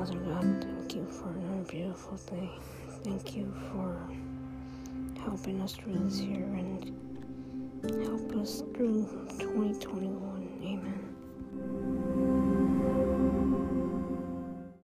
Father God, um, thank you for another beautiful day. Thank you for helping us through this year and help us through 2021.